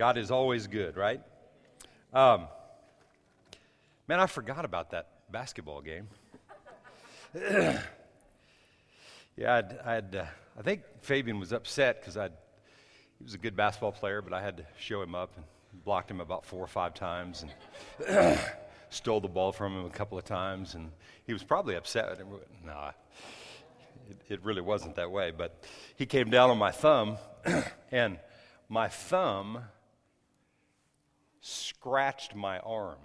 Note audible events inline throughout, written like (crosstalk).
God is always good, right? Um, man, I forgot about that basketball game. (clears throat) yeah, I'd, I'd uh, I think Fabian was upset because I'd he was a good basketball player, but I had to show him up and blocked him about four or five times and (clears throat) stole the ball from him a couple of times, and he was probably upset. No, it, it really wasn't that way. But he came down on my thumb, (clears throat) and my thumb scratched my arm.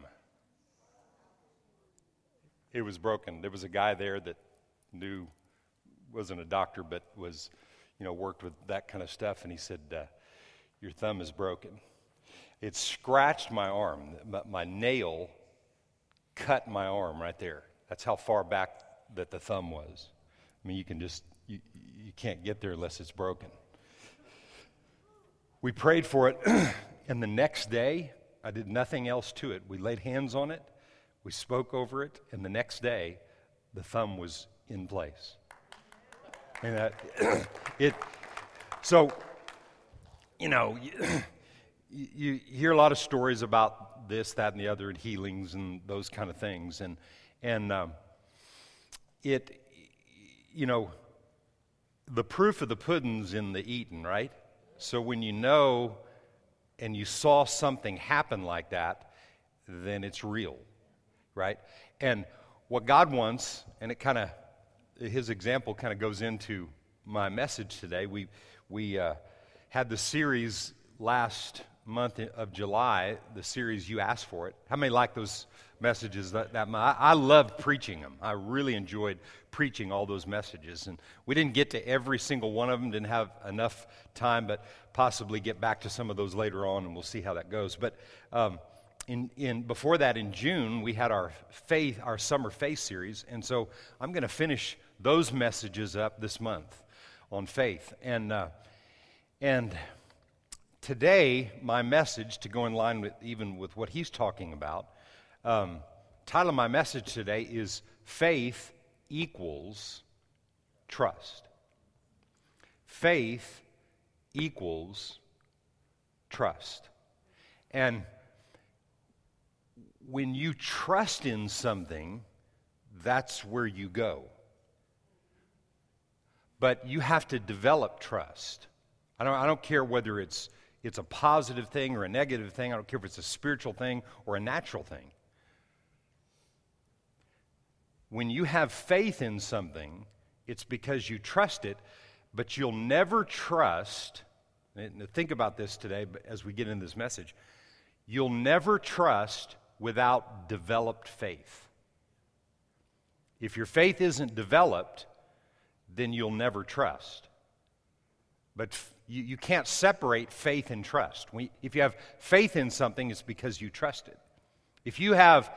It was broken. There was a guy there that knew, wasn't a doctor, but was, you know, worked with that kind of stuff, and he said, uh, Your thumb is broken. It scratched my arm. My nail cut my arm right there. That's how far back that the thumb was. I mean, you can just, you, you can't get there unless it's broken. We prayed for it, (clears throat) and the next day, I did nothing else to it. We laid hands on it, we spoke over it, and the next day, the thumb was in place. And that, (clears throat) it, so, you know, (clears throat) you, hear a lot of stories about this, that, and the other, and healings and those kind of things. And, and um, it, you know, the proof of the pudding's in the eating, right? So when you know and you saw something happen like that, then it's real, right? And what God wants, and it kind of, his example kind of goes into my message today. We, we uh, had the series last month of July, the series You Asked For It. How many like those messages that, that I, I love preaching them. I really enjoyed preaching all those messages. And we didn't get to every single one of them, didn't have enough time, but possibly get back to some of those later on, and we'll see how that goes. But um, in, in, before that, in June, we had our faith, our summer faith series, and so I'm going to finish those messages up this month on faith. And, uh, and today, my message, to go in line with even with what he's talking about, um, title of my message today is Faith Equals Trust. Faith equals trust. And when you trust in something, that's where you go. But you have to develop trust. I don't, I don't care whether it's it's a positive thing or a negative thing. I don't care if it's a spiritual thing or a natural thing. When you have faith in something, it's because you trust it, but you'll never trust. think about this today as we get into this message. You'll never trust without developed faith. If your faith isn't developed, then you'll never trust. But you, you can't separate faith and trust. We, if you have faith in something, it's because you trust it. If you have,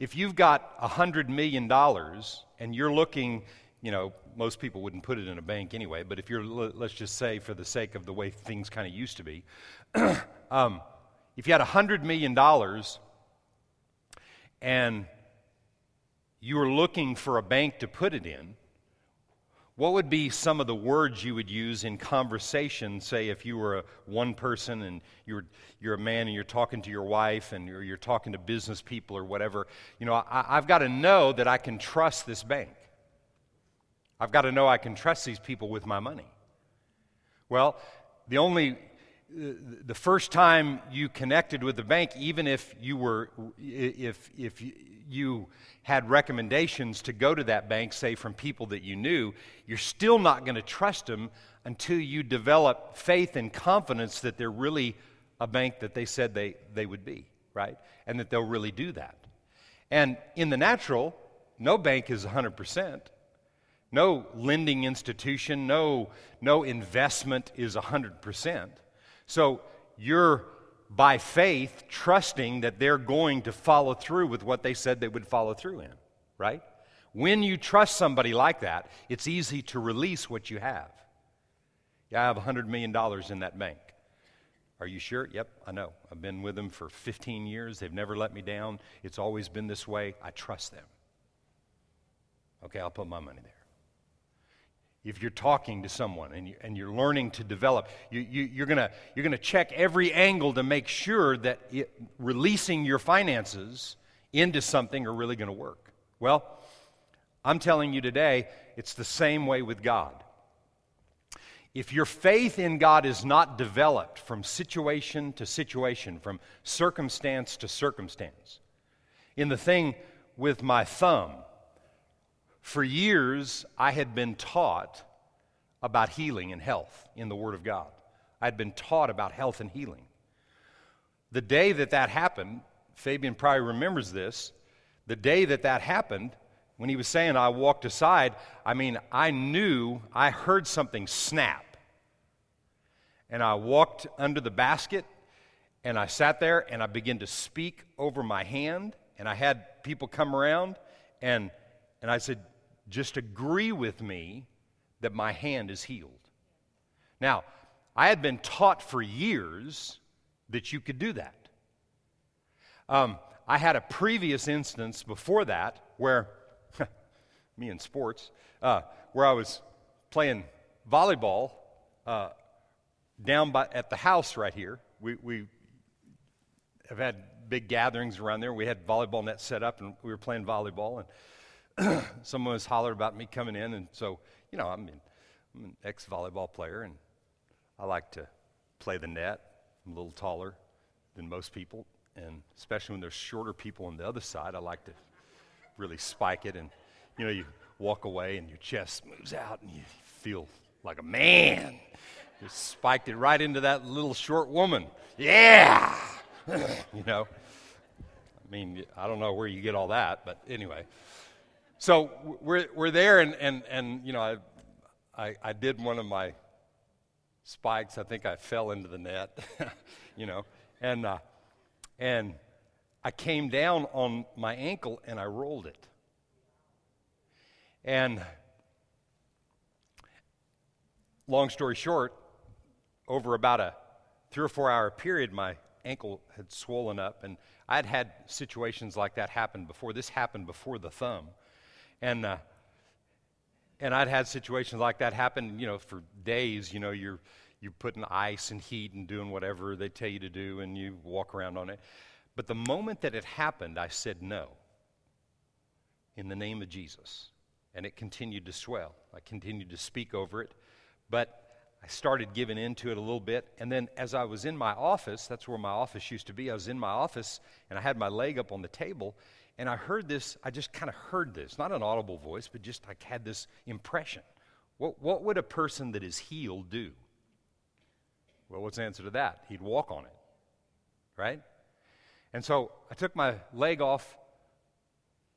if you've got a hundred million dollars and you're looking, you know, most people wouldn't put it in a bank anyway, but if you're, let's just say for the sake of the way things kind of used to be, (clears throat) um, if you had a hundred million dollars and you were looking for a bank to put it in, what would be some of the words you would use in conversation, say if you were a one person and you're, you're a man and you're talking to your wife and you're, you're talking to business people or whatever? You know, I, I've got to know that I can trust this bank. I've got to know I can trust these people with my money. Well, the only the first time you connected with the bank, even if you were, if, if you had recommendations to go to that bank, say from people that you knew, you're still not going to trust them until you develop faith and confidence that they're really a bank that they said they, they would be, right? And that they'll really do that. And in the natural, no bank is 100%. No lending institution, no, no investment is 100%. So you're by faith trusting that they're going to follow through with what they said they would follow through in, right? When you trust somebody like that, it's easy to release what you have. Yeah, I have $100 million in that bank. Are you sure? Yep, I know. I've been with them for 15 years. They've never let me down. It's always been this way. I trust them. Okay, I'll put my money there. If you're talking to someone and, you, and you're learning to develop, you, you, you're going you're gonna check every angle to make sure that it, releasing your finances into something are really going to work. Well, I'm telling you today, it's the same way with God. If your faith in God is not developed from situation to situation, from circumstance to circumstance, in the thing with my thumb, for years, I had been taught about healing and health in the Word of God. I had been taught about health and healing. The day that that happened, Fabian probably remembers this. The day that that happened, when he was saying, I walked aside, I mean, I knew, I heard something snap. And I walked under the basket and I sat there and I began to speak over my hand. And I had people come around and, and I said, just agree with me that my hand is healed. Now, I had been taught for years that you could do that. Um, I had a previous instance before that where, (laughs) me in sports, uh, where I was playing volleyball uh, down by, at the house right here. We, we have had big gatherings around there. We had volleyball nets set up and we were playing volleyball. And (clears throat) someone was hollered about me coming in, and so, you know, I'm, I'm an ex volleyball player, and I like to play the net. I'm a little taller than most people, and especially when there's shorter people on the other side, I like to really spike it. And, you know, you walk away and your chest moves out, and you feel like a man. Just spiked it right into that little short woman. Yeah! (clears throat) you know, I mean, I don't know where you get all that, but anyway. So we're, we're there, and, and, and you know, I, I, I did one of my spikes. I think I fell into the net, (laughs) you know, and, uh, and I came down on my ankle and I rolled it. And long story short, over about a three or four hour period, my ankle had swollen up, and I'd had situations like that happen before. This happened before the thumb. And, uh, and I'd had situations like that happen, you know, for days. You know, you're, you're putting ice and heat and doing whatever they tell you to do, and you walk around on it. But the moment that it happened, I said no in the name of Jesus. And it continued to swell. I continued to speak over it. But I started giving into it a little bit. And then as I was in my office, that's where my office used to be, I was in my office and I had my leg up on the table and I heard this, I just kind of heard this, not an audible voice, but just like had this impression. What, what would a person that is healed do? Well, what's the answer to that? He'd walk on it, right? And so I took my leg off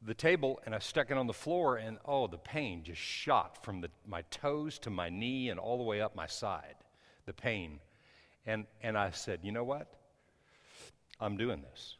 the table and I stuck it on the floor, and oh, the pain just shot from the, my toes to my knee and all the way up my side. The pain. And, and I said, you know what? I'm doing this.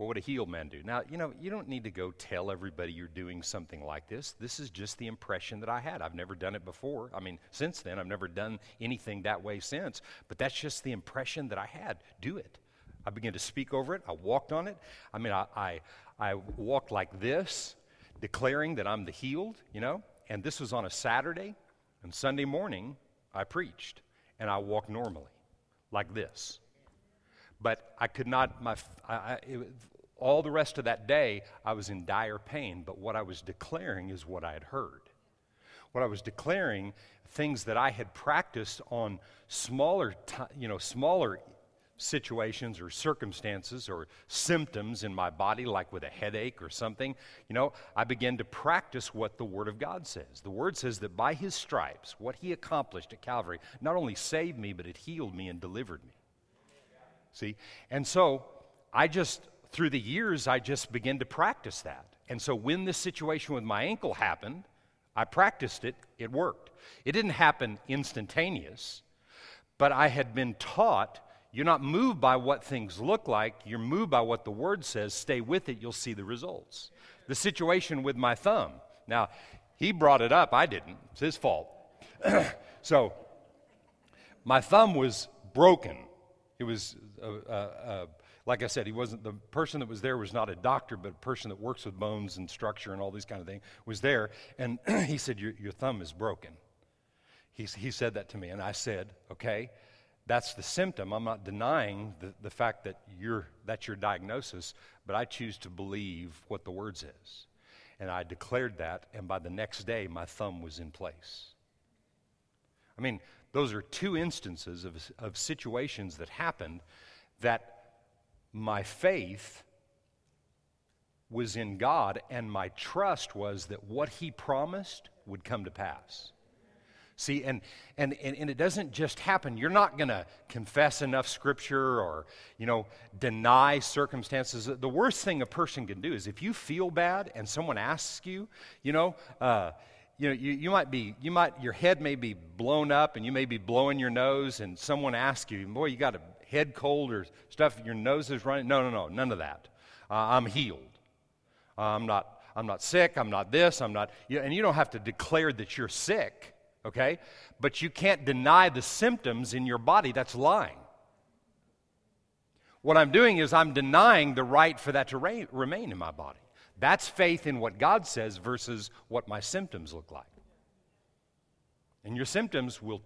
What would a healed man do? Now, you know, you don't need to go tell everybody you're doing something like this. This is just the impression that I had. I've never done it before. I mean, since then, I've never done anything that way since. But that's just the impression that I had. Do it. I began to speak over it. I walked on it. I mean, I, I, I walked like this, declaring that I'm the healed, you know. And this was on a Saturday. And Sunday morning, I preached. And I walked normally, like this but I could not, my, I, it, all the rest of that day, I was in dire pain, but what I was declaring is what I had heard. What I was declaring, things that I had practiced on smaller, you know, smaller situations or circumstances or symptoms in my body, like with a headache or something, you know, I began to practice what the Word of God says. The Word says that by His stripes, what He accomplished at Calvary not only saved me, but it healed me and delivered me. See? And so I just, through the years, I just began to practice that. And so when this situation with my ankle happened, I practiced it, it worked. It didn't happen instantaneous, but I had been taught you're not moved by what things look like, you're moved by what the word says. Stay with it, you'll see the results. The situation with my thumb. Now, he brought it up, I didn't. It's his fault. (clears throat) so, my thumb was broken. It was uh, uh, like I said, he wasn't the person that was there was not a doctor, but a person that works with bones and structure and all these kind of things was there. And (clears throat) he said, your, your thumb is broken. He, he said that to me, and I said, okay, that's the symptom. I'm not denying the, the fact that you're, that's your diagnosis, but I choose to believe what the word says. And I declared that, and by the next day, my thumb was in place. I mean, those are two instances of, of situations that happened that my faith was in God, and my trust was that what He promised would come to pass. See, and, and, and, and, it doesn't just happen. You're not going to confess enough scripture or, you know, deny circumstances. The worst thing a person can do is if you feel bad and someone asks you, you know, uh, you know, you, you might be, you might, your head may be blown up and you may be blowing your nose and someone asks you, boy, you got a head cold or stuff, your nose is running. No, no, no, none of that. Uh, I'm healed. Uh, I'm not, I'm not sick. I'm not this. I'm not, you, and you don't have to declare that you're sick, okay? But you can't deny the symptoms in your body. That's lying. What I'm doing is I'm denying the right for that to re- remain in my body. That's faith in what God says versus what my symptoms look like. And your symptoms will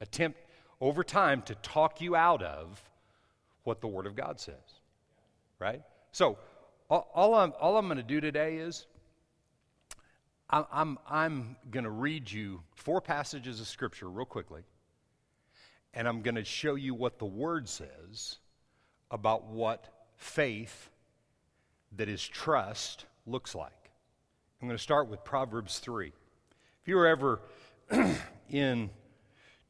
attempt over time to talk you out of what the Word of God says. Right? So, all, I'm, all I'm going to do today is I'm, I'm, I'm going to read you four passages of Scripture real quickly, and I'm going to show you what the Word says about what faith that is trust looks like. I'm going to start with Proverbs 3. If you were ever (clears throat) in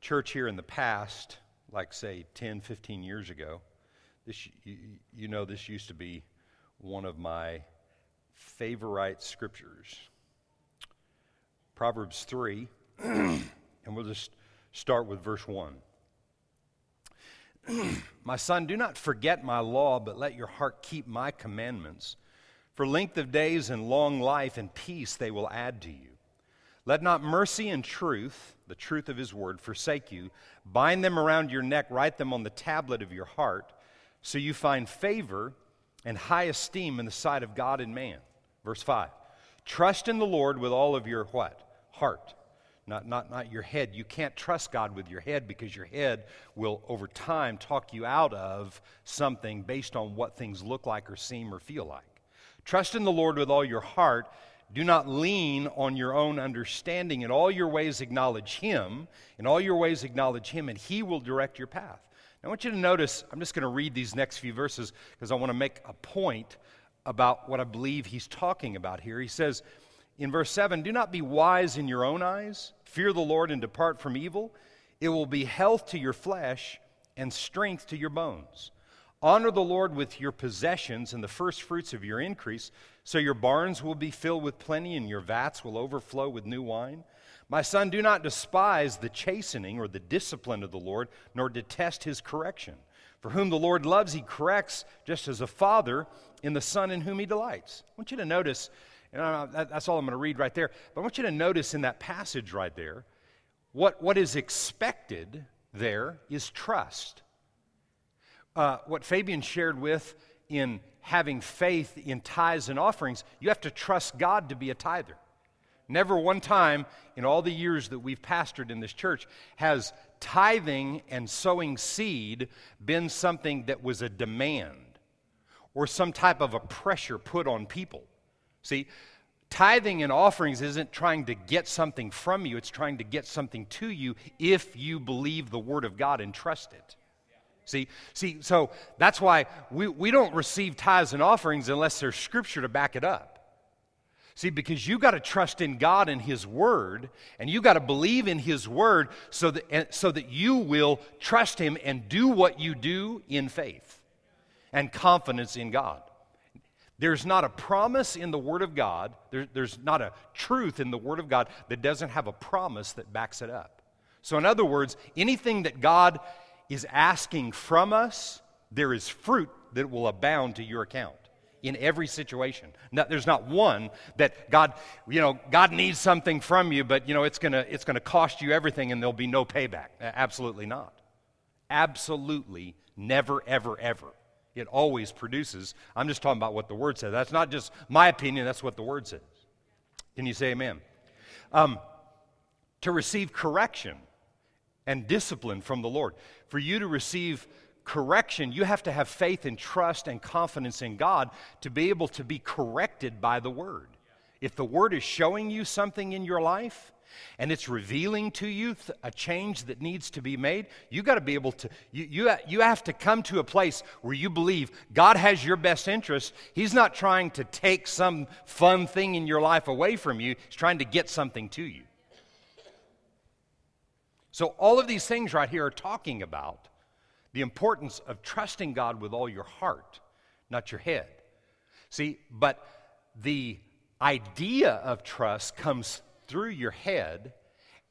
church here in the past, like say 10, 15 years ago, this, you, you know this used to be one of my favorite scriptures. Proverbs 3, (clears throat) and we'll just start with verse 1. (clears throat) my son, do not forget my law, but let your heart keep my commandments. For length of days and long life and peace they will add to you. Let not mercy and truth, the truth of his word, forsake you. Bind them around your neck, write them on the tablet of your heart, so you find favor and high esteem in the sight of God and man. Verse 5. Trust in the Lord with all of your what? Heart. Not, not, not your head. You can't trust God with your head because your head will, over time, talk you out of something based on what things look like or seem or feel like. Trust in the Lord with all your heart. Do not lean on your own understanding. In all your ways, acknowledge Him. In all your ways, acknowledge Him, and He will direct your path. Now, I want you to notice, I'm just going to read these next few verses because I want to make a point about what I believe He's talking about here. He says in verse 7 Do not be wise in your own eyes, fear the Lord and depart from evil. It will be health to your flesh and strength to your bones. Honor the Lord with your possessions and the first fruits of your increase, so your barns will be filled with plenty and your vats will overflow with new wine. My son, do not despise the chastening or the discipline of the Lord, nor detest his correction. For whom the Lord loves, he corrects, just as a father in the son in whom he delights. I want you to notice, and that's all I'm going to read right there, but I want you to notice in that passage right there, what, what is expected there is trust uh, what Fabian shared with in having faith in tithes and offerings, you have to trust God to be a tither. Never one time in all the years that we've pastored in this church has tithing and sowing seed been something that was a demand or some type of a pressure put on people. See, tithing and offerings isn't trying to get something from you, it's trying to get something to you if you believe the Word of God and trust it. See, see, so that's why we, we don't receive tithes and offerings unless there's scripture to back it up. See, because you got to trust in God and His Word, and you got to believe in His Word so that, so that you will trust Him and do what you do in faith and confidence in God. There's not a promise in the Word of God, there, there's not a truth in the Word of God that doesn't have a promise that backs it up. So, in other words, anything that God is asking from us, there is fruit that will abound to your account in every situation. Now, there's not one that God, you know, God needs something from you, but you know it's gonna it's gonna cost you everything and there'll be no payback. Absolutely not. Absolutely never, ever, ever. It always produces. I'm just talking about what the word says. That's not just my opinion, that's what the word says. Can you say amen? Um, to receive correction and discipline from the Lord. For you to receive correction, you have to have faith and trust and confidence in God to be able to be corrected by the Word. If the Word is showing you something in your life, and it's revealing to you a change that needs to be made, you got to be able to, you, you, you have to come to a place where you believe God has your best interest. He's not trying to take some fun thing in your life away from you, He's trying to get something to you. So, all of these things right here are talking about the importance of trusting God with all your heart, not your head. See, but the idea of trust comes through your head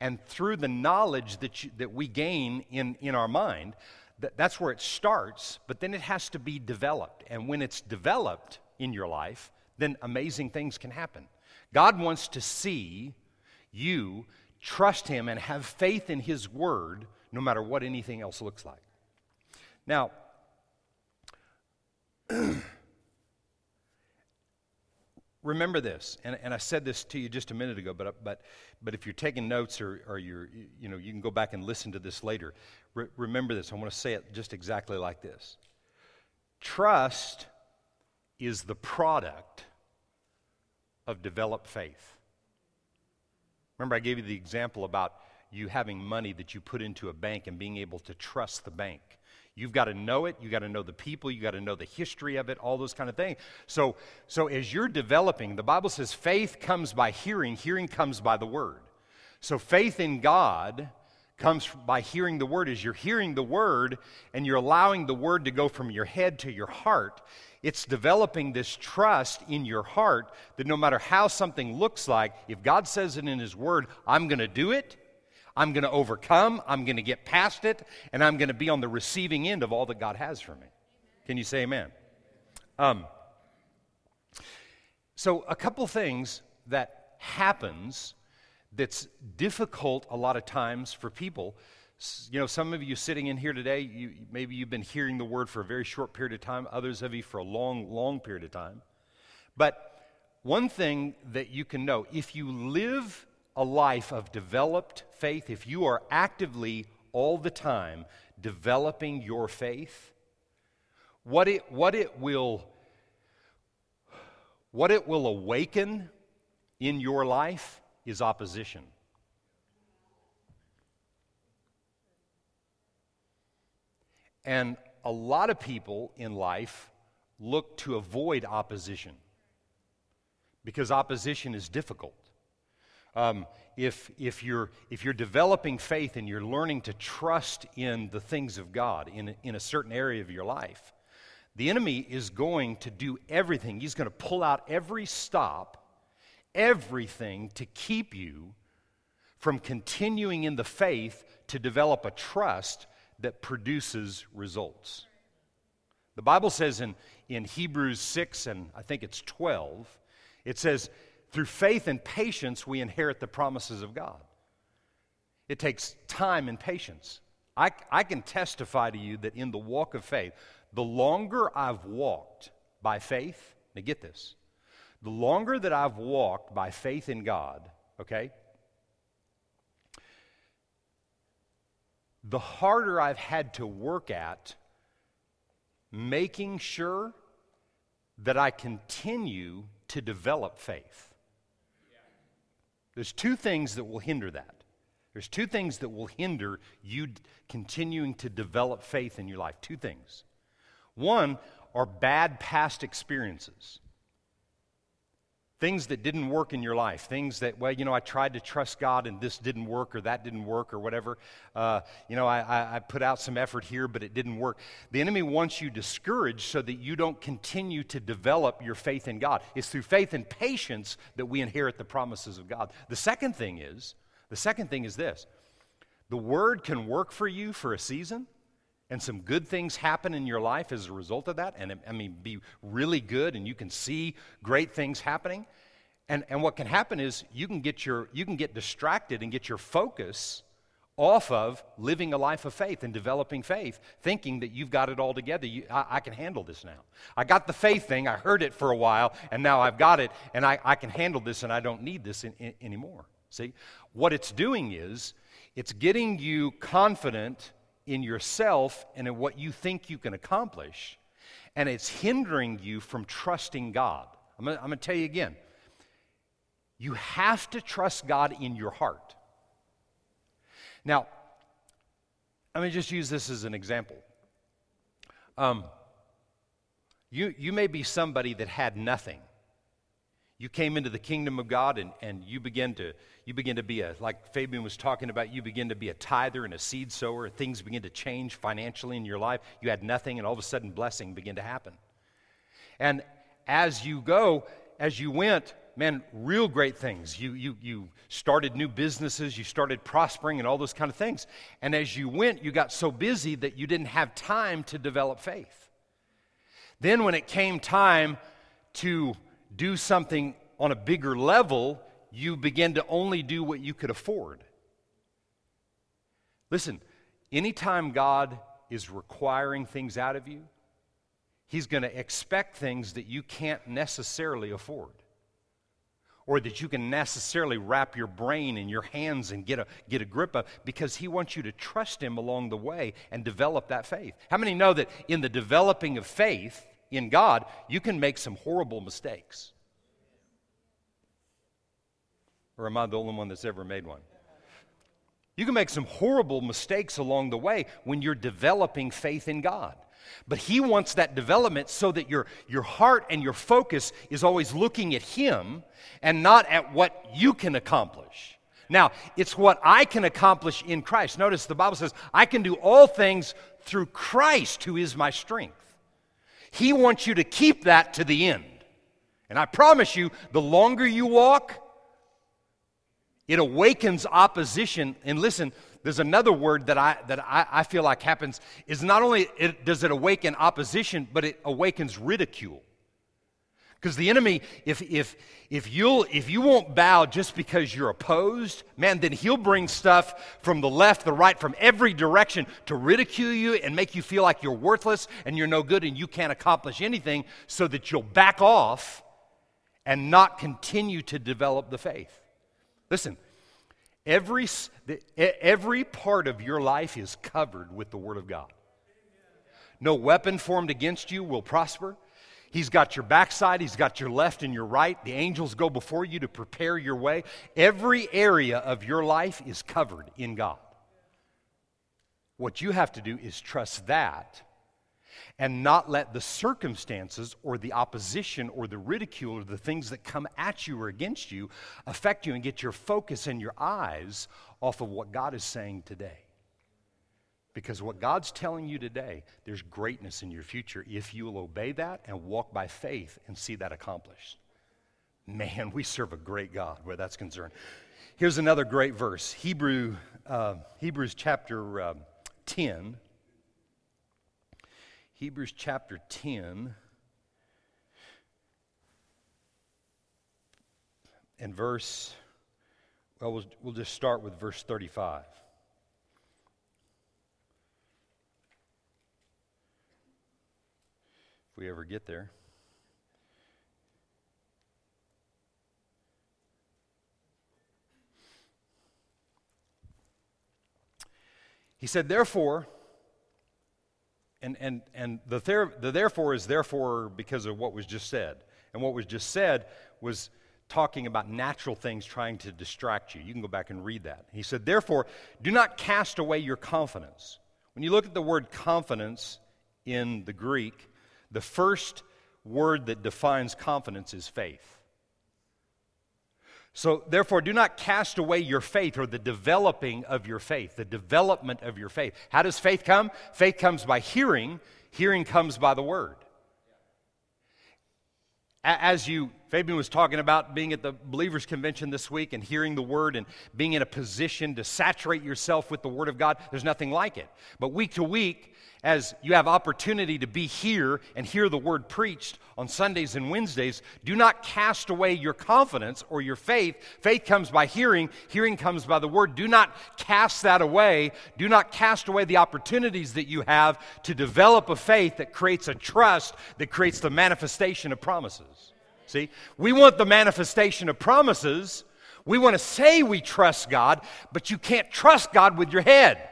and through the knowledge that, you, that we gain in, in our mind. That, that's where it starts, but then it has to be developed. And when it's developed in your life, then amazing things can happen. God wants to see you trust Him and have faith in His Word no matter what anything else looks like. Now, (clears throat) remember this, and, and I said this to you just a minute ago, but, but, but if you're taking notes or, or you're, you know, you can go back and listen to this later. Re- remember this. I want to say it just exactly like this Trust is the product of developed faith. Remember, I gave you the example about you having money that you put into a bank and being able to trust the bank. You've got to know it. You've got to know the people. You've got to know the history of it, all those kind of things. So, so as you're developing, the Bible says faith comes by hearing, hearing comes by the word. So faith in God comes by hearing the word. is you're hearing the word and you're allowing the word to go from your head to your heart, it's developing this trust in your heart that no matter how something looks like, if God says it in His Word, I'm going to do it, I'm going to overcome, I'm going to get past it, and I'm going to be on the receiving end of all that God has for me. Can you say amen? Um, so, a couple things that happens that's difficult a lot of times for people. You know, some of you sitting in here today, you, maybe you've been hearing the word for a very short period of time, others of you for a long, long period of time. But one thing that you can know if you live a life of developed faith, if you are actively all the time developing your faith, what it, what it will what it will awaken in your life is opposition. And a lot of people in life look to avoid opposition because opposition is difficult. Um, if, if, you're, if you're developing faith and you're learning to trust in the things of God in, in a certain area of your life, the enemy is going to do everything. He's going to pull out every stop, everything to keep you from continuing in the faith to develop a trust that produces results. The Bible says in, in Hebrews 6 and I think it's 12, it says, through faith and patience, we inherit the promises of God. It takes time and patience. I, I can testify to you that in the walk of faith, the longer I've walked by faith, now get this, the longer that I've walked by faith in God, okay, the harder I've had to work at making sure that I continue to develop faith. There's two things that will hinder that. There's two things that will hinder you continuing to develop faith in your life. Two things. One are bad past experiences. Things that didn't work in your life. Things that, well, you know, I tried to trust God and this didn't work or that didn't work or whatever. Uh, you know, I, I, I put out some effort here, but it didn't work. The enemy wants you discouraged so that you don't continue to develop your faith in God. It's through faith and patience that we inherit the promises of God. The second thing is, the second thing is this the word can work for you for a season and some good things happen in your life as a result of that, and I mean, be really good, and you can see great things happening. And, and what can happen is you can, get your, you can get distracted and get your focus off of living a life of faith and developing faith, thinking that you've got it all together. You, I, I, can handle this now. I got the faith thing, I heard it for a while, and now I've got it, and I, I can handle this, and I don't need this in, in, anymore. See? What it's doing is It's getting you confident in yourself and in what you think you can accomplish, and it's hindering you from trusting God. I'm going to tell you again you have to trust God in your heart. Now, let me just use this as an example. Um, you, you may be somebody that had nothing. You came into the kingdom of God and, and you begin to you begin to be a like Fabian was talking about, you begin to be a tither and a seed sower, things begin to change financially in your life. You had nothing, and all of a sudden blessing began to happen. And as you go, as you went, man, real great things. You, you, you started new businesses, you started prospering, and all those kind of things. And as you went, you got so busy that you didn't have time to develop faith. Then, when it came time to do something on a bigger level, you begin to only do what you could afford. Listen, anytime God is requiring things out of you, He's going to expect things that you can't necessarily afford or that you can necessarily wrap your brain in your hands and get a, get a grip of because he wants you to trust him along the way and develop that faith. How many know that in the developing of faith in God, you can make some horrible mistakes? Or am I the only one that's ever made one? You can make some horrible mistakes along the way when you're developing faith in God. But He wants that development so that your, your heart and your focus is always looking at Him and not at what you can accomplish. Now, it's what I can accomplish in Christ. Notice the Bible says, I can do all things through Christ who is my strength. He wants you to keep that to the end. And I promise you, the longer you walk, it awakens opposition. And listen, there's another word that I, that I, I feel like happens is not only it, does it awaken opposition, but it awakens ridicule. Because the enemy, if, if, if, you'll, if you won't bow just because you're opposed, man, then he'll bring stuff from the left, the right, from every direction to ridicule you and make you feel like you're worthless and you're no good and you can't accomplish anything so that you'll back off and not continue to develop the faith. Listen, Every, every part of your life is covered with the Word of God. No weapon formed against you will prosper. He's got your backside, He's got your left and your right. The angels go before you to prepare your way. Every area of your life is covered in God. What you have to do is trust that and not let the circumstances or the opposition or the ridicule or the things that come at you or against you affect you and get your focus and your eyes off of what God is saying today. Because what God's telling you today, there's greatness in your future if you will obey that and walk by faith and see that accomplished. Man, we serve a great God where that's concerned. Here's another great verse Hebrew, uh, Hebrews chapter uh, 10 Hebrews chapter 10 and verse, well, well, we'll just start with verse 35. If we ever get there. He said, Therefore, and, and, and the, the therefore is therefore because of what was just said. And what was just said was talking about natural things trying to distract you. You can go back and read that. He said, Therefore, do not cast away your confidence. When you look at the word confidence in the Greek, the first word that defines confidence is faith. So, therefore, do not cast away your faith or the developing of your faith, the development of your faith. How does faith come? Faith comes by hearing, hearing comes by the word. As you, Fabian was talking about being at the Believers Convention this week and hearing the word and being in a position to saturate yourself with the word of God, there's nothing like it. But week to week, as you have opportunity to be here and hear the word preached on Sundays and Wednesdays, do not cast away your confidence or your faith. Faith comes by hearing, hearing comes by the word. Do not cast that away. Do not cast away the opportunities that you have to develop a faith that creates a trust that creates the manifestation of promises. See, we want the manifestation of promises We want to say we trust God, but you can't trust God with your head.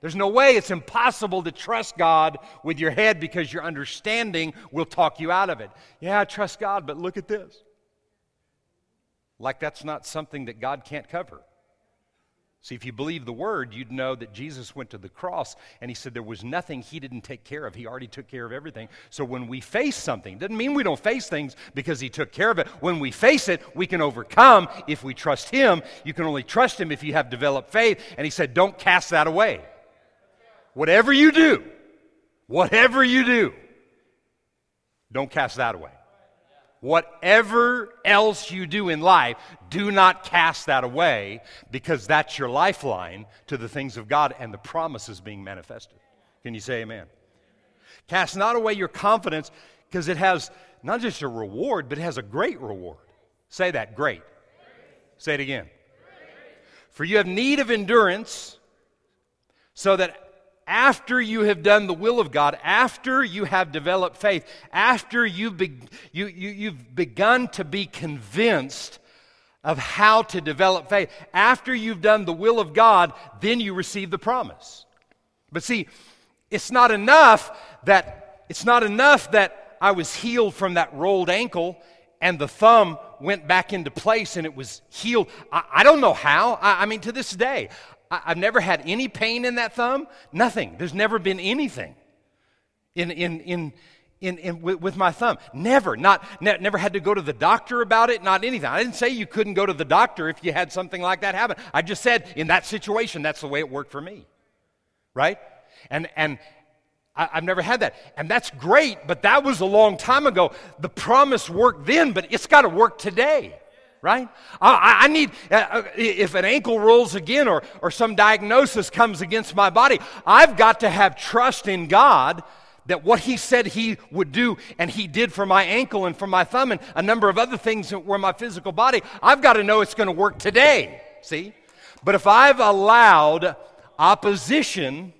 There's no way, it's impossible to trust God with your head because your understanding will talk you out of it. Yeah, I trust God, but look at this. Like that's not something that God can't cover. See, if you believe the word, you'd know that Jesus went to the cross and he said there was nothing he didn't take care of. He already took care of everything. So when we face something, doesn't mean we don't face things because he took care of it. When we face it, we can overcome if we trust him. You can only trust him if you have developed faith. And he said, don't cast that away. Whatever you do, whatever you do, don't cast that away. Whatever else you do in life, do not cast that away because that's your lifeline to the things of God and the promises being manifested. Can you say amen? Cast not away your confidence because it has not just a reward, but it has a great reward. Say that, great. great. Say it again. Great. For you have need of endurance so that after you have done the will of God, after you have developed faith, after you've, be, you, you, you've begun to be convinced of how to develop faith, after you've done the will of God, then you receive the promise. But see, it's not enough that it's not enough that I was healed from that rolled ankle and the thumb went back into place and it was healed. I, I don't know how. I, I mean, to this day, I, have never had any pain in that thumb. Nothing. There's never been anything in, in, in, in, in with, with, my thumb. Never. Not, ne- never had to go to the doctor about it, not anything. I didn't say you couldn't go to the doctor if you had something like that happen. I just said in that situation, that's the way it worked for me. Right? And, and, I, have never had that. And that's great, but that was a long time ago. The promise worked then, but it's got to work today right? I, I need, uh, uh, if an ankle rolls again or, or some diagnosis comes against my body, I've got to have trust in God that what He said He would do, and He did for my ankle and for my thumb and a number of other things that were my physical body, I've got to know it's going to work today, see? But if I've allowed opposition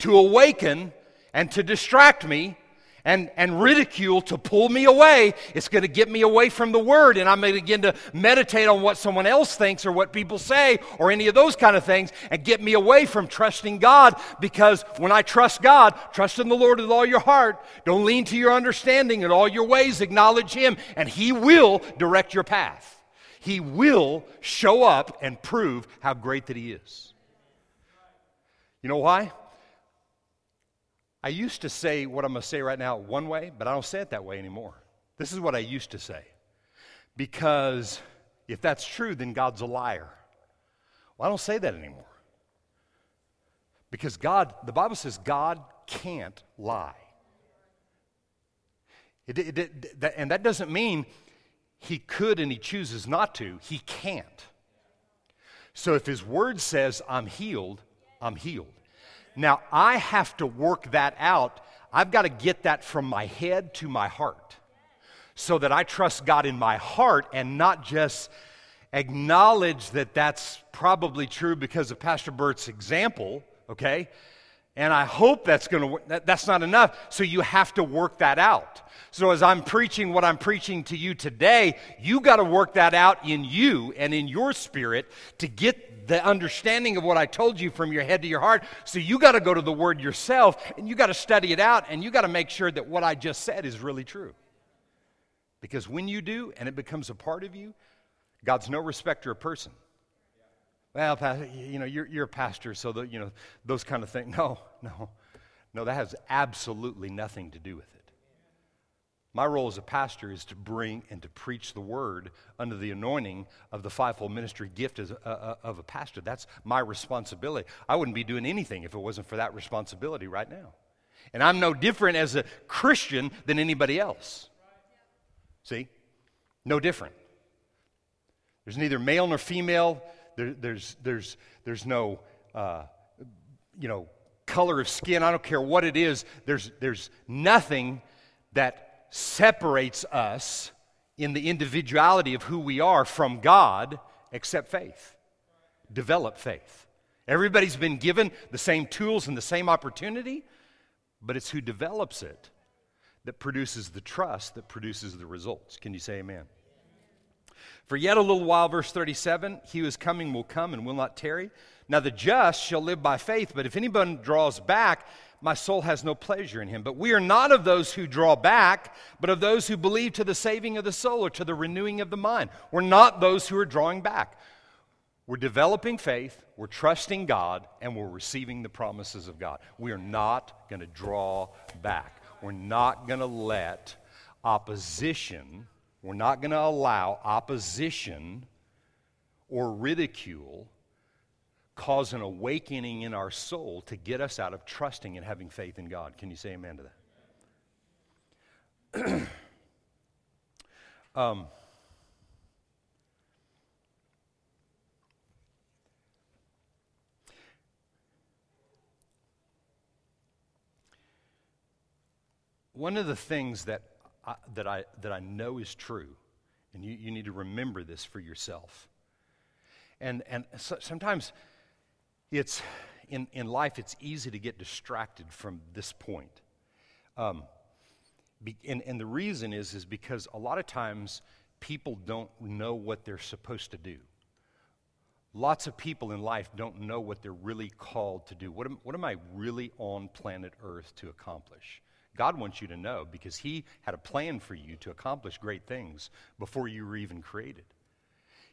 to awaken and to distract me, and, and ridicule to pull me away. It's going to get me away from the Word, and I'm going to begin to meditate on what someone else thinks or what people say or any of those kind of things and get me away from trusting God because when I trust God, trust in the Lord with all your heart. Don't lean to your understanding. In all your ways, acknowledge Him, and He will direct your path. He will show up and prove how great that He is. You know why? I used to say what I'm going to say right now one way, but I don't say it that way anymore. This is what I used to say. Because if that's true, then God's a liar. Well, I don't say that anymore. Because God, the Bible says God can't lie. It, it, it, that, and that doesn't mean he could and he chooses not to. He can't. So if his word says, I'm healed, I'm healed. Now, I have to work that out. I've got to get that from my head to my heart so that I trust God in my heart and not just acknowledge that that's probably true because of Pastor Bert's example, okay? And I hope that's going to work. That, that's not enough. So you have to work that out. So as I'm preaching what I'm preaching to you today, you got to work that out in you and in your spirit to get the understanding of what I told you from your head to your heart. So you got to go to the word yourself and you got to study it out and you got to make sure that what I just said is really true. Because when you do and it becomes a part of you, God's no respecter of person. Well, you know, you're, you're a pastor, so the, you know those kind of things. (laughs) No, no, no. That has absolutely nothing to do with it. My role as a pastor is to bring and to preach the word under the anointing of the fivefold ministry gift as a, a, of a pastor. That's my responsibility. I wouldn't be doing anything if it wasn't for that responsibility right now. And I'm no different as a Christian than anybody else. See? No different. There's neither male nor female. There, there's, there's, there's no, uh, you know, color of skin. I don't care what it is. There's, there's nothing that separates us in the individuality of who we are from God except faith. Develop faith. Everybody's been given the same tools and the same opportunity, but it's who develops it that produces the trust that produces the results. Can you say amen? For yet a little while, verse 37, he who is coming will come and will not tarry. Now the just shall live by faith, but if anyone draws back, my soul has no pleasure in him. But we are not of those who draw back, but of those who believe to the saving of the soul or to the renewing of the mind. We're not those who are drawing back. We're developing faith, we're trusting God, and we're receiving the promises of God. We are not going to draw back. We're not going to let opposition, we're not going to allow opposition or ridicule cause an awakening in our soul to get us out of trusting and having faith in God. Can you say amen to that? (clears throat) um, one of the things that I, that I, that I know is true, and you, you need to remember this for yourself. And, and so, sometimes it's in, in life, it's easy to get distracted from this point. Um, be, and, and the reason is, is because a lot of times people don't know what they're supposed to do. Lots of people in life don't know what they're really called to do. What am, what am I really on planet Earth to accomplish? God wants you to know because He had a plan for you to accomplish great things before you were even created.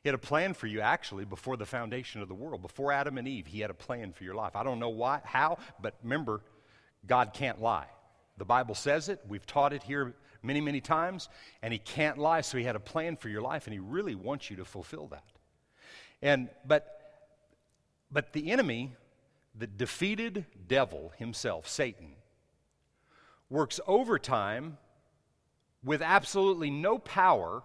He had a plan for you actually before the foundation of the world. Before Adam and Eve, He had a plan for your life. I don't know why, how, but remember, God can't lie. The Bible says it. We've taught it here many, many times, and He can't lie. So He had a plan for your life, and He really wants you to fulfill that. And but but the enemy, the defeated devil himself, Satan, works overtime with absolutely no power.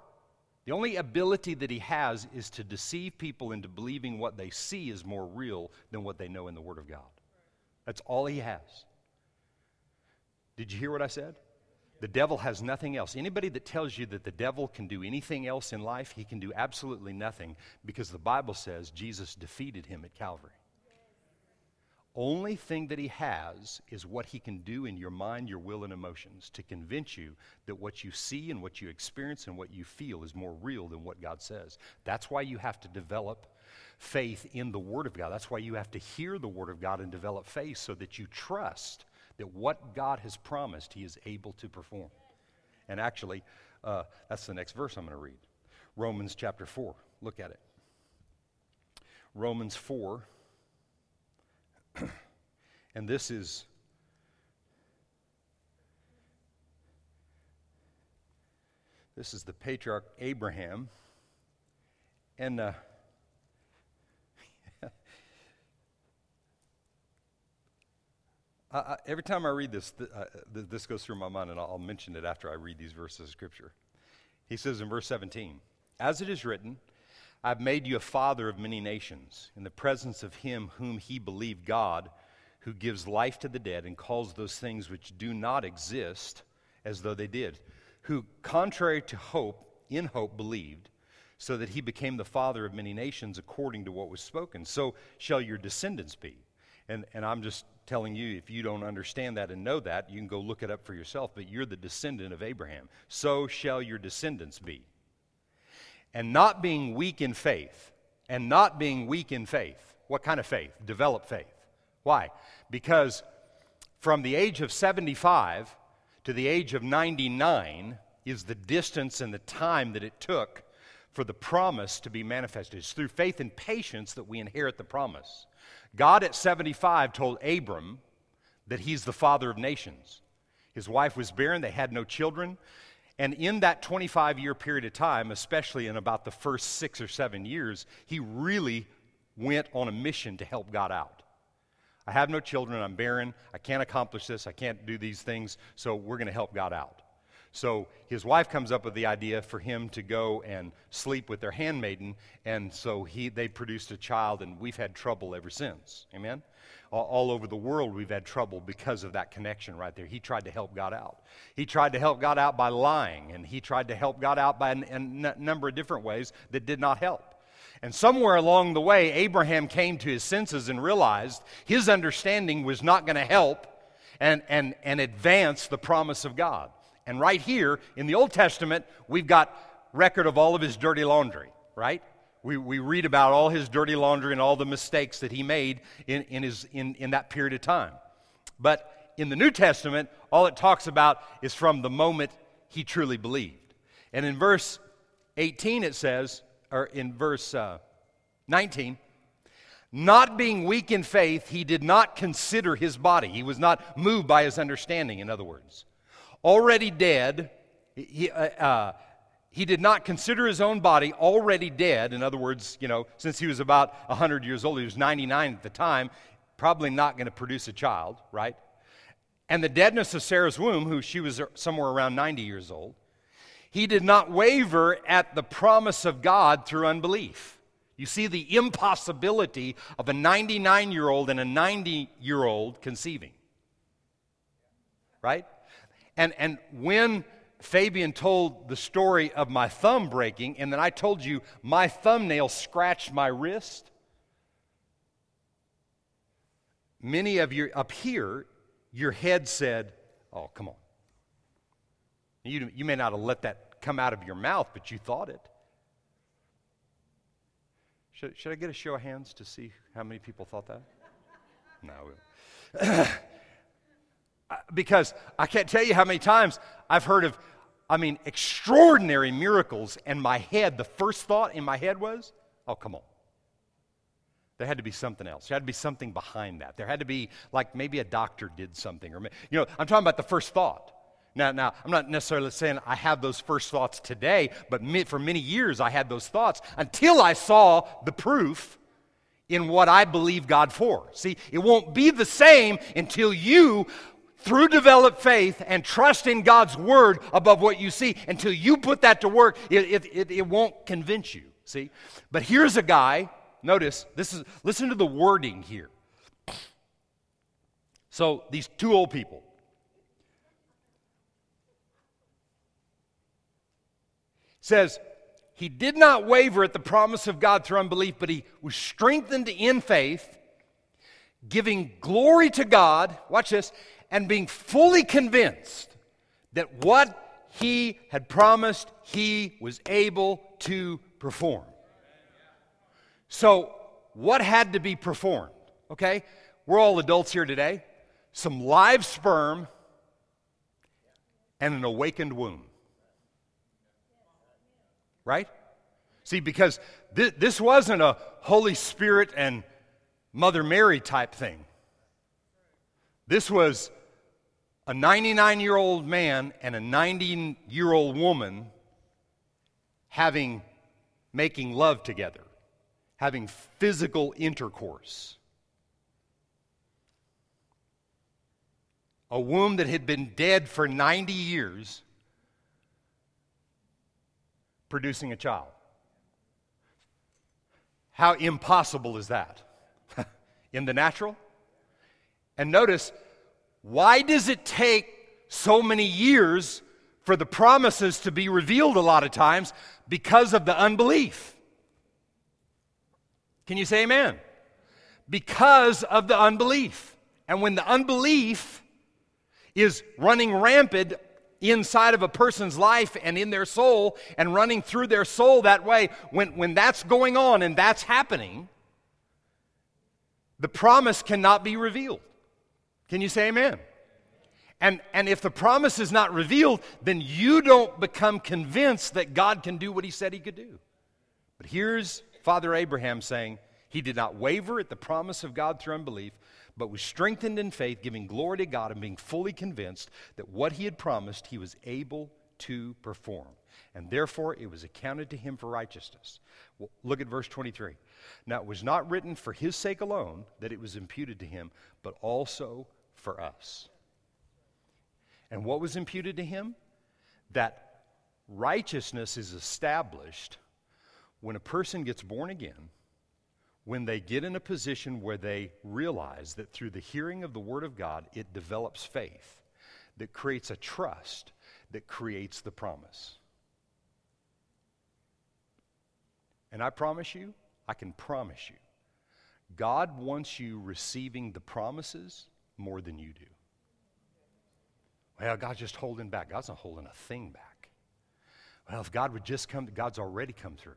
The only ability that he has is to deceive people into believing what they see is more real than what they know in the Word of God. That's all he has. Did you hear what I said? The devil has nothing else. Anybody that tells you that the devil can do anything else in life, he can do absolutely nothing because the Bible says Jesus defeated him at Calvary only thing that he has is what he can do in your mind, your will, and emotions to convince you that what you see and what you experience and what you feel is more real than what God says. That's why you have to develop faith in the Word of God. That's why you have to hear the Word of God and develop faith so that you trust that what God has promised, He is able to perform. And actually, uh, that's the next verse I'm going to read Romans chapter 4. Look at it. Romans 4 and this is this is the patriarch Abraham. And uh, (laughs) I, every time I read this, th- uh, th- this goes through my mind, and I'll, I'll mention it after I read these verses of Scripture. He says in verse 17, As it is written, I've made you a father of many nations in the presence of him whom he believed God, who gives life to the dead and calls those things which do not exist as though they did, who, contrary to hope, in hope believed, so that he became the father of many nations according to what was spoken. So shall your descendants be. And, and I'm just telling you, if you don't understand that and know that, you can go look it up for yourself, but you're the descendant of Abraham. So shall your descendants be and not being weak in faith, and not being weak in faith. What kind of faith? Develop faith. Why? Because from the age of 75 to the age of 99 is the distance and the time that it took for the promise to be manifested. It's through faith and patience that we inherit the promise. God at 75 told Abram that he's the father of nations. His wife was barren, they had no children. And in that 25 year period of time, especially in about the first six or seven years, he really went on a mission to help God out. I have no children, I'm barren, I can't accomplish this, I can't do these things, so we're going to help God out. So his wife comes up with the idea for him to go and sleep with their handmaiden, and so he, they produced a child, and we've had trouble ever since. Amen? All, all, over the world, we've had trouble because of that connection right there. He tried to help God out. He tried to help God out by lying, and he tried to help God out by a number of different ways that did not help. And somewhere along the way, Abraham came to his senses and realized his understanding was not going to help and, and, and advance the promise of God. And right here in the Old Testament, we've got record of all of his dirty laundry, right? We, we read about all his dirty laundry and all the mistakes that he made in, in, his, in, in that period of time. But in the New Testament, all it talks about is from the moment he truly believed. And in verse 18, it says, or in verse uh, 19, not being weak in faith, he did not consider his body. He was not moved by his understanding, in other words. Already dead, he, uh, uh, he did not consider his own body already dead. In other words, you know, since he was about 100 years old, he was 99 at the time, probably not going to produce a child, right? And the deadness of Sarah's womb, who she was somewhere around 90 years old, he did not waver at the promise of God through unbelief. You see the impossibility of a 99 year old and a 90 year old conceiving. Right? And, and when Fabian told the story of my thumb breaking, and then I told you my thumbnail scratched my wrist, many of you up here, your head said, Oh, come on. You, you may not have let that come out of your mouth, but you thought it. Should, should I get a show of hands to see how many people thought that? No. (clears throat) because I can't tell you how many times I've heard of, I mean, extraordinary miracles, and my head, the first thought in my head was, oh, come on. There had to be something else. There had to be something behind that. There had to be, like, maybe a doctor did something. Or, you know, I'm talking about the first thought. Now, now, I'm not necessarily saying I have those first thoughts today, but for many years I had those thoughts until I saw the proof in what I believe God for. See, it won't be the same until you, through developed faith and trust in God's word above what you see, until you put that to work, it, it, it, won't convince you. See? But here's a guy, notice, this is listen to the wording here. So these two old people, says, He did not waver at the promise of God through unbelief, but he was strengthened in faith, giving glory to God, watch this, and being fully convinced that what he had promised, he was able to perform. So, what had to be performed? Okay? We're all adults here today. Some live sperm and an awakened womb right? See, because th- this wasn't a Holy Spirit and Mother Mary type thing. This was a 99 year old man and a 90 year old woman having, making love together, having physical intercourse. A womb that had been dead for 90 years producing a child. How impossible is that? (laughs) In the natural? And notice, why does it take so many years for the promises to be revealed a lot of times? Because of the unbelief. Can you say amen? Because of the unbelief. And when the unbelief is running rampant inside of a person's life and in their soul and running through their soul that way, when, when that's going on and that's happening, the promise cannot be revealed. Can you say amen? And, and if the promise is not revealed, then you don't become convinced that God can do what he said he could do. But here's Father Abraham saying, he did not waver at the promise of God through unbelief, but was strengthened in faith, giving glory to God and being fully convinced that what he had promised he was able to perform. And therefore it was accounted to him for righteousness. Well, look at verse 23. Now it was not written for his sake alone that it was imputed to him, but also for us. And what was imputed to him? That righteousness is established when a person gets born again when they get in a position where they realize that through the hearing of the Word of God, it develops faith that creates a trust that creates the promise. And I promise you, I can promise you, God wants you receiving the promises more than you do. Well, God's just holding back. God's not holding a thing back. Well, if God would just come, God's already come through.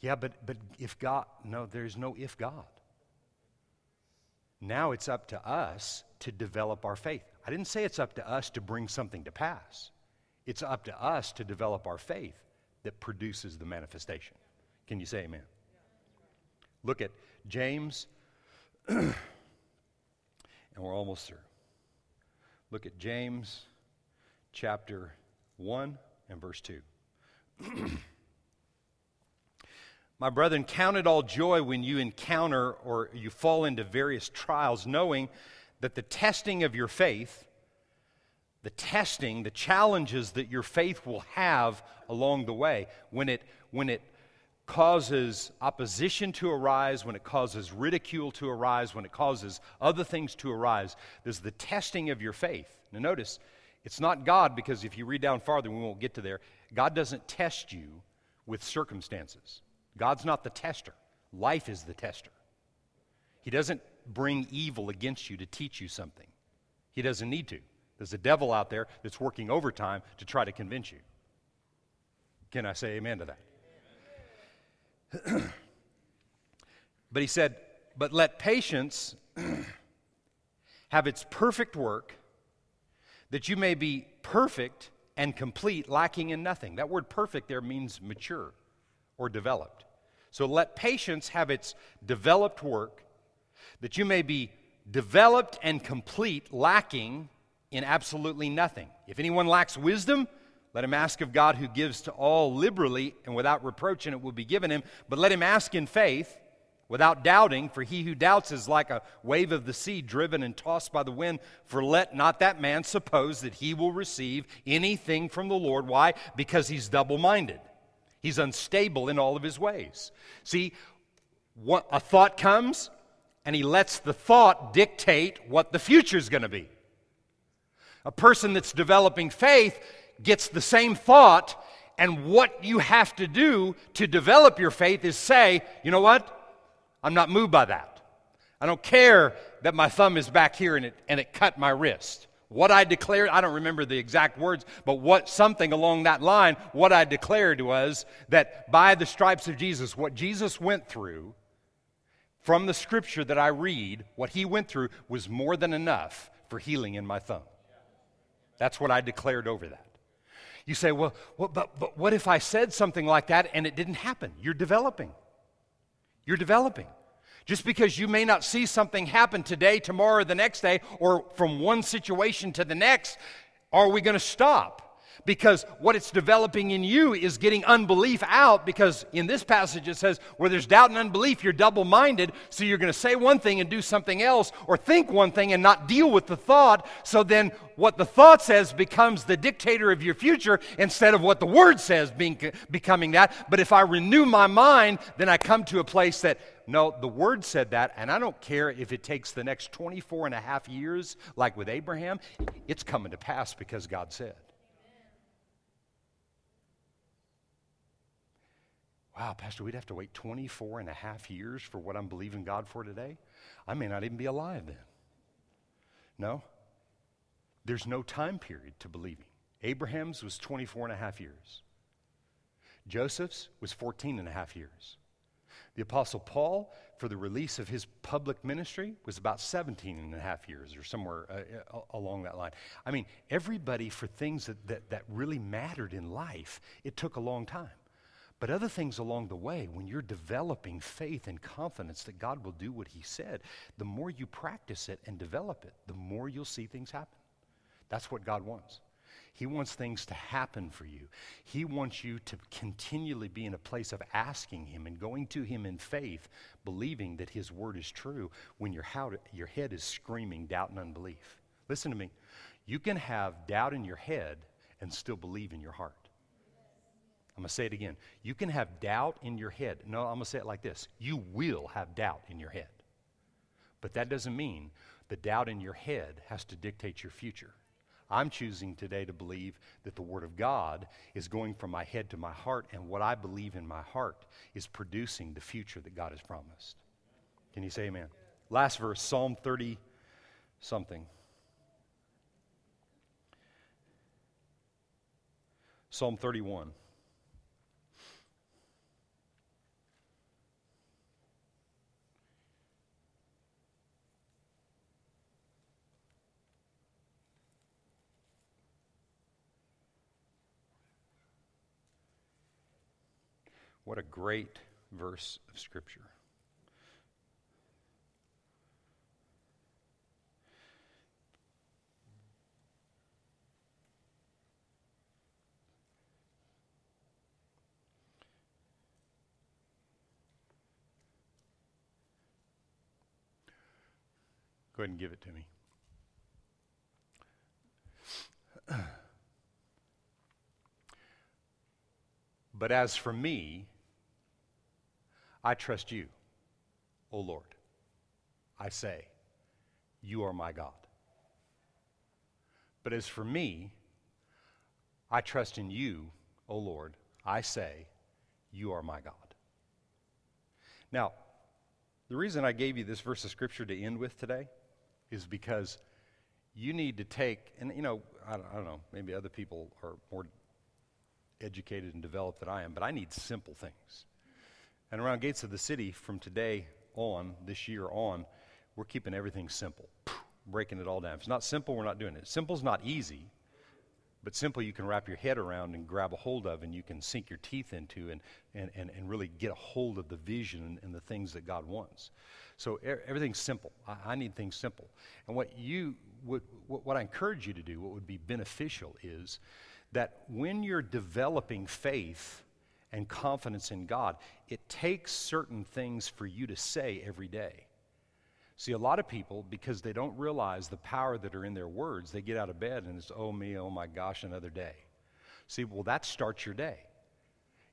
Yeah, but, but if God, no, there's no if God. Now it's up to us to develop our faith. I didn't say it's up to us to bring something to pass. It's up to us to develop our faith that produces the manifestation. Can you say amen? Look at James, (clears throat) and we're almost through. Look at James chapter 1 and verse 2. (clears throat) My brethren, count it all joy when you encounter or you fall into various trials, knowing that the testing of your faith, the testing, the challenges that your faith will have along the way, when it, when it causes opposition to arise, when it causes ridicule to arise, when it causes other things to arise, there's the testing of your faith. Now, notice, it's not God, because if you read down farther, we won't get to there. God doesn't test you with circumstances. God's not the tester, life is the tester. He doesn't bring evil against you to teach you something, He doesn't need to. There's a devil out there that's working overtime to try to convince you. Can I say amen to that? (clears throat) but he said, But let patience (clears throat) have its perfect work, that you may be perfect and complete, lacking in nothing. That word perfect there means mature or developed. So let patience have its developed work, that you may be developed and complete, lacking in absolutely nothing. If anyone lacks wisdom, let him ask of God who gives to all liberally and without reproach, and it will be given him. But let him ask in faith, without doubting, for he who doubts is like a wave of the sea driven and tossed by the wind. For let not that man suppose that he will receive anything from the Lord. Why? Because he's double minded. He's unstable in all of his ways. See, a thought comes, and he lets the thought dictate what the future is going to be. A person that's developing faith gets the same thought, and what you have to do to develop your faith is say, you know what? I'm not moved by that. I don't care that my thumb is back here and it, and it cut my wrist. What I declared, I don't remember the exact words, but what something along that line, what I declared was that by the stripes of Jesus, what Jesus went through from the scripture that I read, what he went through was more than enough for healing in my thumb. That's what I declared over that. You say, well, well but, but what if I said something like that and it didn't happen? You're developing. You're developing. Just because you may not see something happen today, tomorrow, the next day, or from one situation to the next, are we going to stop? Because what it's developing in you is getting unbelief out. Because in this passage it says, where there's doubt and unbelief, you're double minded. So you're going to say one thing and do something else, or think one thing and not deal with the thought. So then what the thought says becomes the dictator of your future instead of what the word says being, becoming that. But if I renew my mind, then I come to a place that no, the word said that, and I don't care if it takes the next 24 and a half years, like with Abraham, it's coming to pass because God said. Wow, Pastor, we'd have to wait 24 and a half years for what I'm believing God for today? I may not even be alive then. No, there's no time period to believing. Abraham's was 24 and a half years. Joseph's was 14 and a half years. The Apostle Paul, for the release of his public ministry, was about 17 and a half years or somewhere uh, uh, along that line. I mean, everybody for things that, that, that really mattered in life, it took a long time. But other things along the way, when you're developing faith and confidence that God will do what He said, the more you practice it and develop it, the more you'll see things happen. That's what God wants. He wants things to happen for you. He wants you to continually be in a place of asking Him and going to Him in faith, believing that His word is true when your, your head is screaming doubt and unbelief. Listen to me. You can have doubt in your head and still believe in your heart. I'm going to say it again. You can have doubt in your head. No, I'm going to say it like this you will have doubt in your head. But that doesn't mean the doubt in your head has to dictate your future. I'm choosing today to believe that the Word of God is going from my head to my heart, and what I believe in my heart is producing the future that God has promised. Can you say amen? Last verse, Psalm 30 something. Psalm 31. What a great verse of Scripture. Go ahead and give it to me. (clears throat) But as for me, I trust you, O Lord. I say, You are my God. But as for me, I trust in you, O Lord. I say, You are my God. Now, the reason I gave you this verse of scripture to end with today is because you need to take, and you know, I don't, I don't know, maybe other people are more educated and developed that I am, but I need simple things. And around Gates of the City, from today on, this year on, we're keeping everything simple, breaking it all down. If it's not simple, we're not doing it. Simple's not easy, but simple you can wrap your head around and grab a hold of and you can sink your teeth into and, and, and, and really get a hold of the vision and the things that God wants. So er, everything's simple. I, I, need things simple. And what you would, what, what I encourage you to do, what would be beneficial is that when you're developing faith and confidence in God, it takes certain things for you to say every day. See, a lot of people, because they don't realize the power that are in their words, they get out of bed and it's, oh me, oh my gosh, another day. See, well, that starts your day.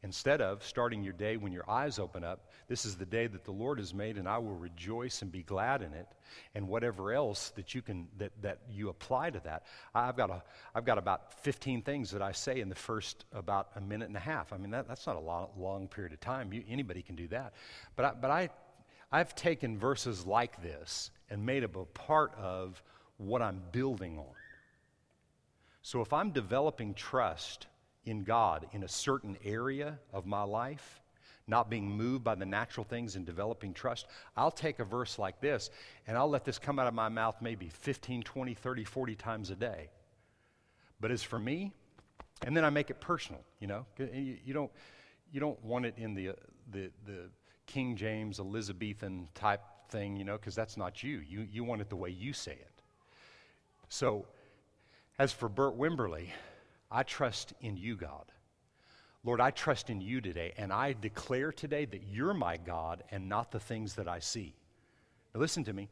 Instead of starting your day when your eyes open up, this is the day that the Lord has made, and I will rejoice and be glad in it. And whatever else that you can that, that you apply to that, I've got a I've got about 15 things that I say in the first about a minute and a half. I mean that, that's not a long, long period of time. You, anybody can do that, but I, but I I've taken verses like this and made them a part of what I'm building on. So if I'm developing trust in God in a certain area of my life, not being moved by the natural things and developing trust, I'll take a verse like this and I'll let this come out of my mouth maybe 15, 20, 30, 40 times a day. But as for me, and then I make it personal, you know, you, you don't, you don't want it in the, uh, the, the King James Elizabethan type thing, you know, because that's not you. you. You want it the way you say it. So, as for Bert Wimberly, I trust in you, God. Lord, I trust in you today, and I declare today that you're my God and not the things that I see. Now, listen to me.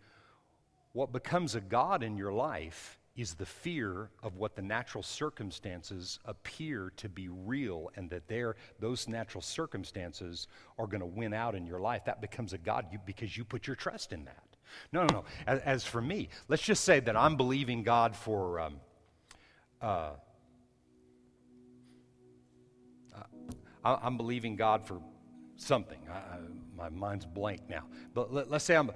What becomes a God in your life is the fear of what the natural circumstances appear to be real and that those natural circumstances are going to win out in your life. That becomes a God you, because you put your trust in that. No, no, no. As, as, for me, let's just say that I'm believing God for. Um, uh, I, am believing God for something. I, I, my mind's blank now. But let, us say I'm,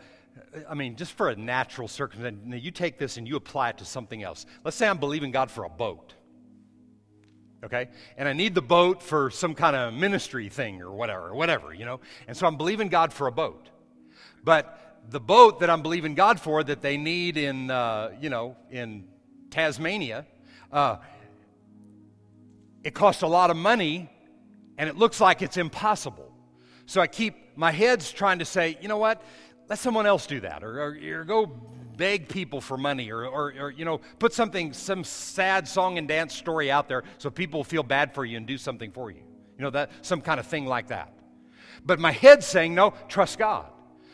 I mean, just for a natural circumstance. Now you take this and you apply it to something else. Let's say I'm believing God for a boat. Okay? And I need the boat for some kind of ministry thing or whatever, whatever, you know? And so I'm believing God for a boat. But the boat that I'm believing God for that they need in, uh, you know, in Tasmania, uh, it costs a lot of money and it looks like it's impossible. So I keep my head's trying to say, you know what? Let someone else do that, or, or, or go beg people for money, or, or, or, you know, put something, some sad song and dance story out there so people feel bad for you and do something for you. You know, that some kind of thing like that. But my head's saying, no, trust God.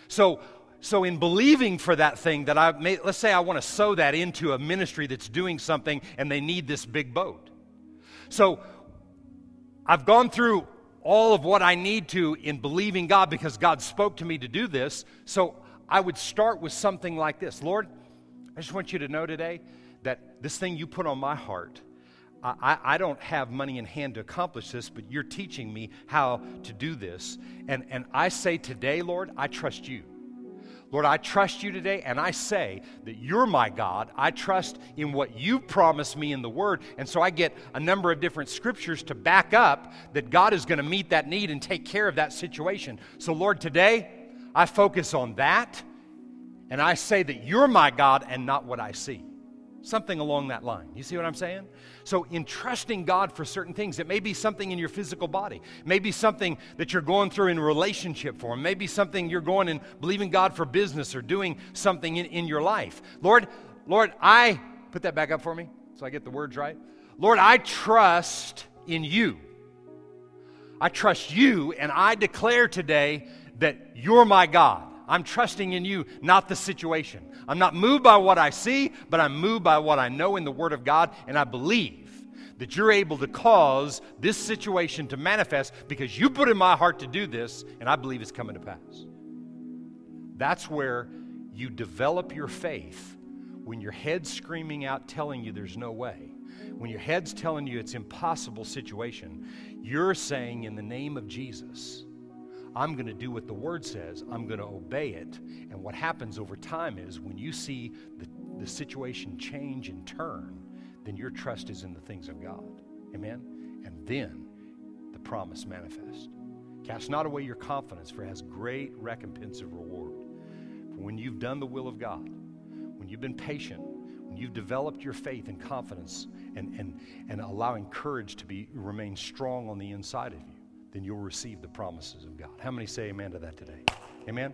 So so in believing for that thing that I may, let's say I want to sow that into a ministry that's doing something and they need this big boat. So I've gone through all of what I need to in believing God because God spoke to me to do this. So I would start with something like this Lord, I just want you to know today that this thing you put on my heart, I, I, don't have money in hand to accomplish this, but you're teaching me how to do this. And, and I say today, Lord, I trust you. Lord, I trust you today, and I say that you're my God. I trust in what you've promised me in the Word. And so I get a number of different scriptures to back up that God is going to meet that need and take care of that situation. So, Lord, today I focus on that, and I say that you're my God and not what I see. Something along that line. You see what I'm saying? So, in trusting God for certain things, it may be something in your physical body, maybe something that you're going through in relationship form, maybe something you're going and believing God for business or doing something in, in your life. Lord, Lord, I put that back up for me so I get the words right. Lord, I trust in you. I trust you, and I declare today that you're my God. I'm trusting in you, not the situation. I'm not moved by what I see, but I'm moved by what I know in the Word of God, and I believe that you're able to cause this situation to manifest because you put in my heart to do this, and I believe it's coming to pass. That's where you develop your faith when your head's screaming out, telling you there's no way. When your head's telling you it's impossible situation, you're saying in the name of Jesus, I'm going to do what the word says, I'm going to obey it. And what happens over time is when you see the, the situation change and turn, then your trust is in the things of God. Amen? And then the promise manifests. Cast not away your confidence, for it has great recompense of reward. For when you've done the will of God, when you've been patient, when you've developed your faith and confidence and, and, and allowing courage to be remain strong on the inside of you, then you'll receive the promises of God. How many say amen to that today? Amen?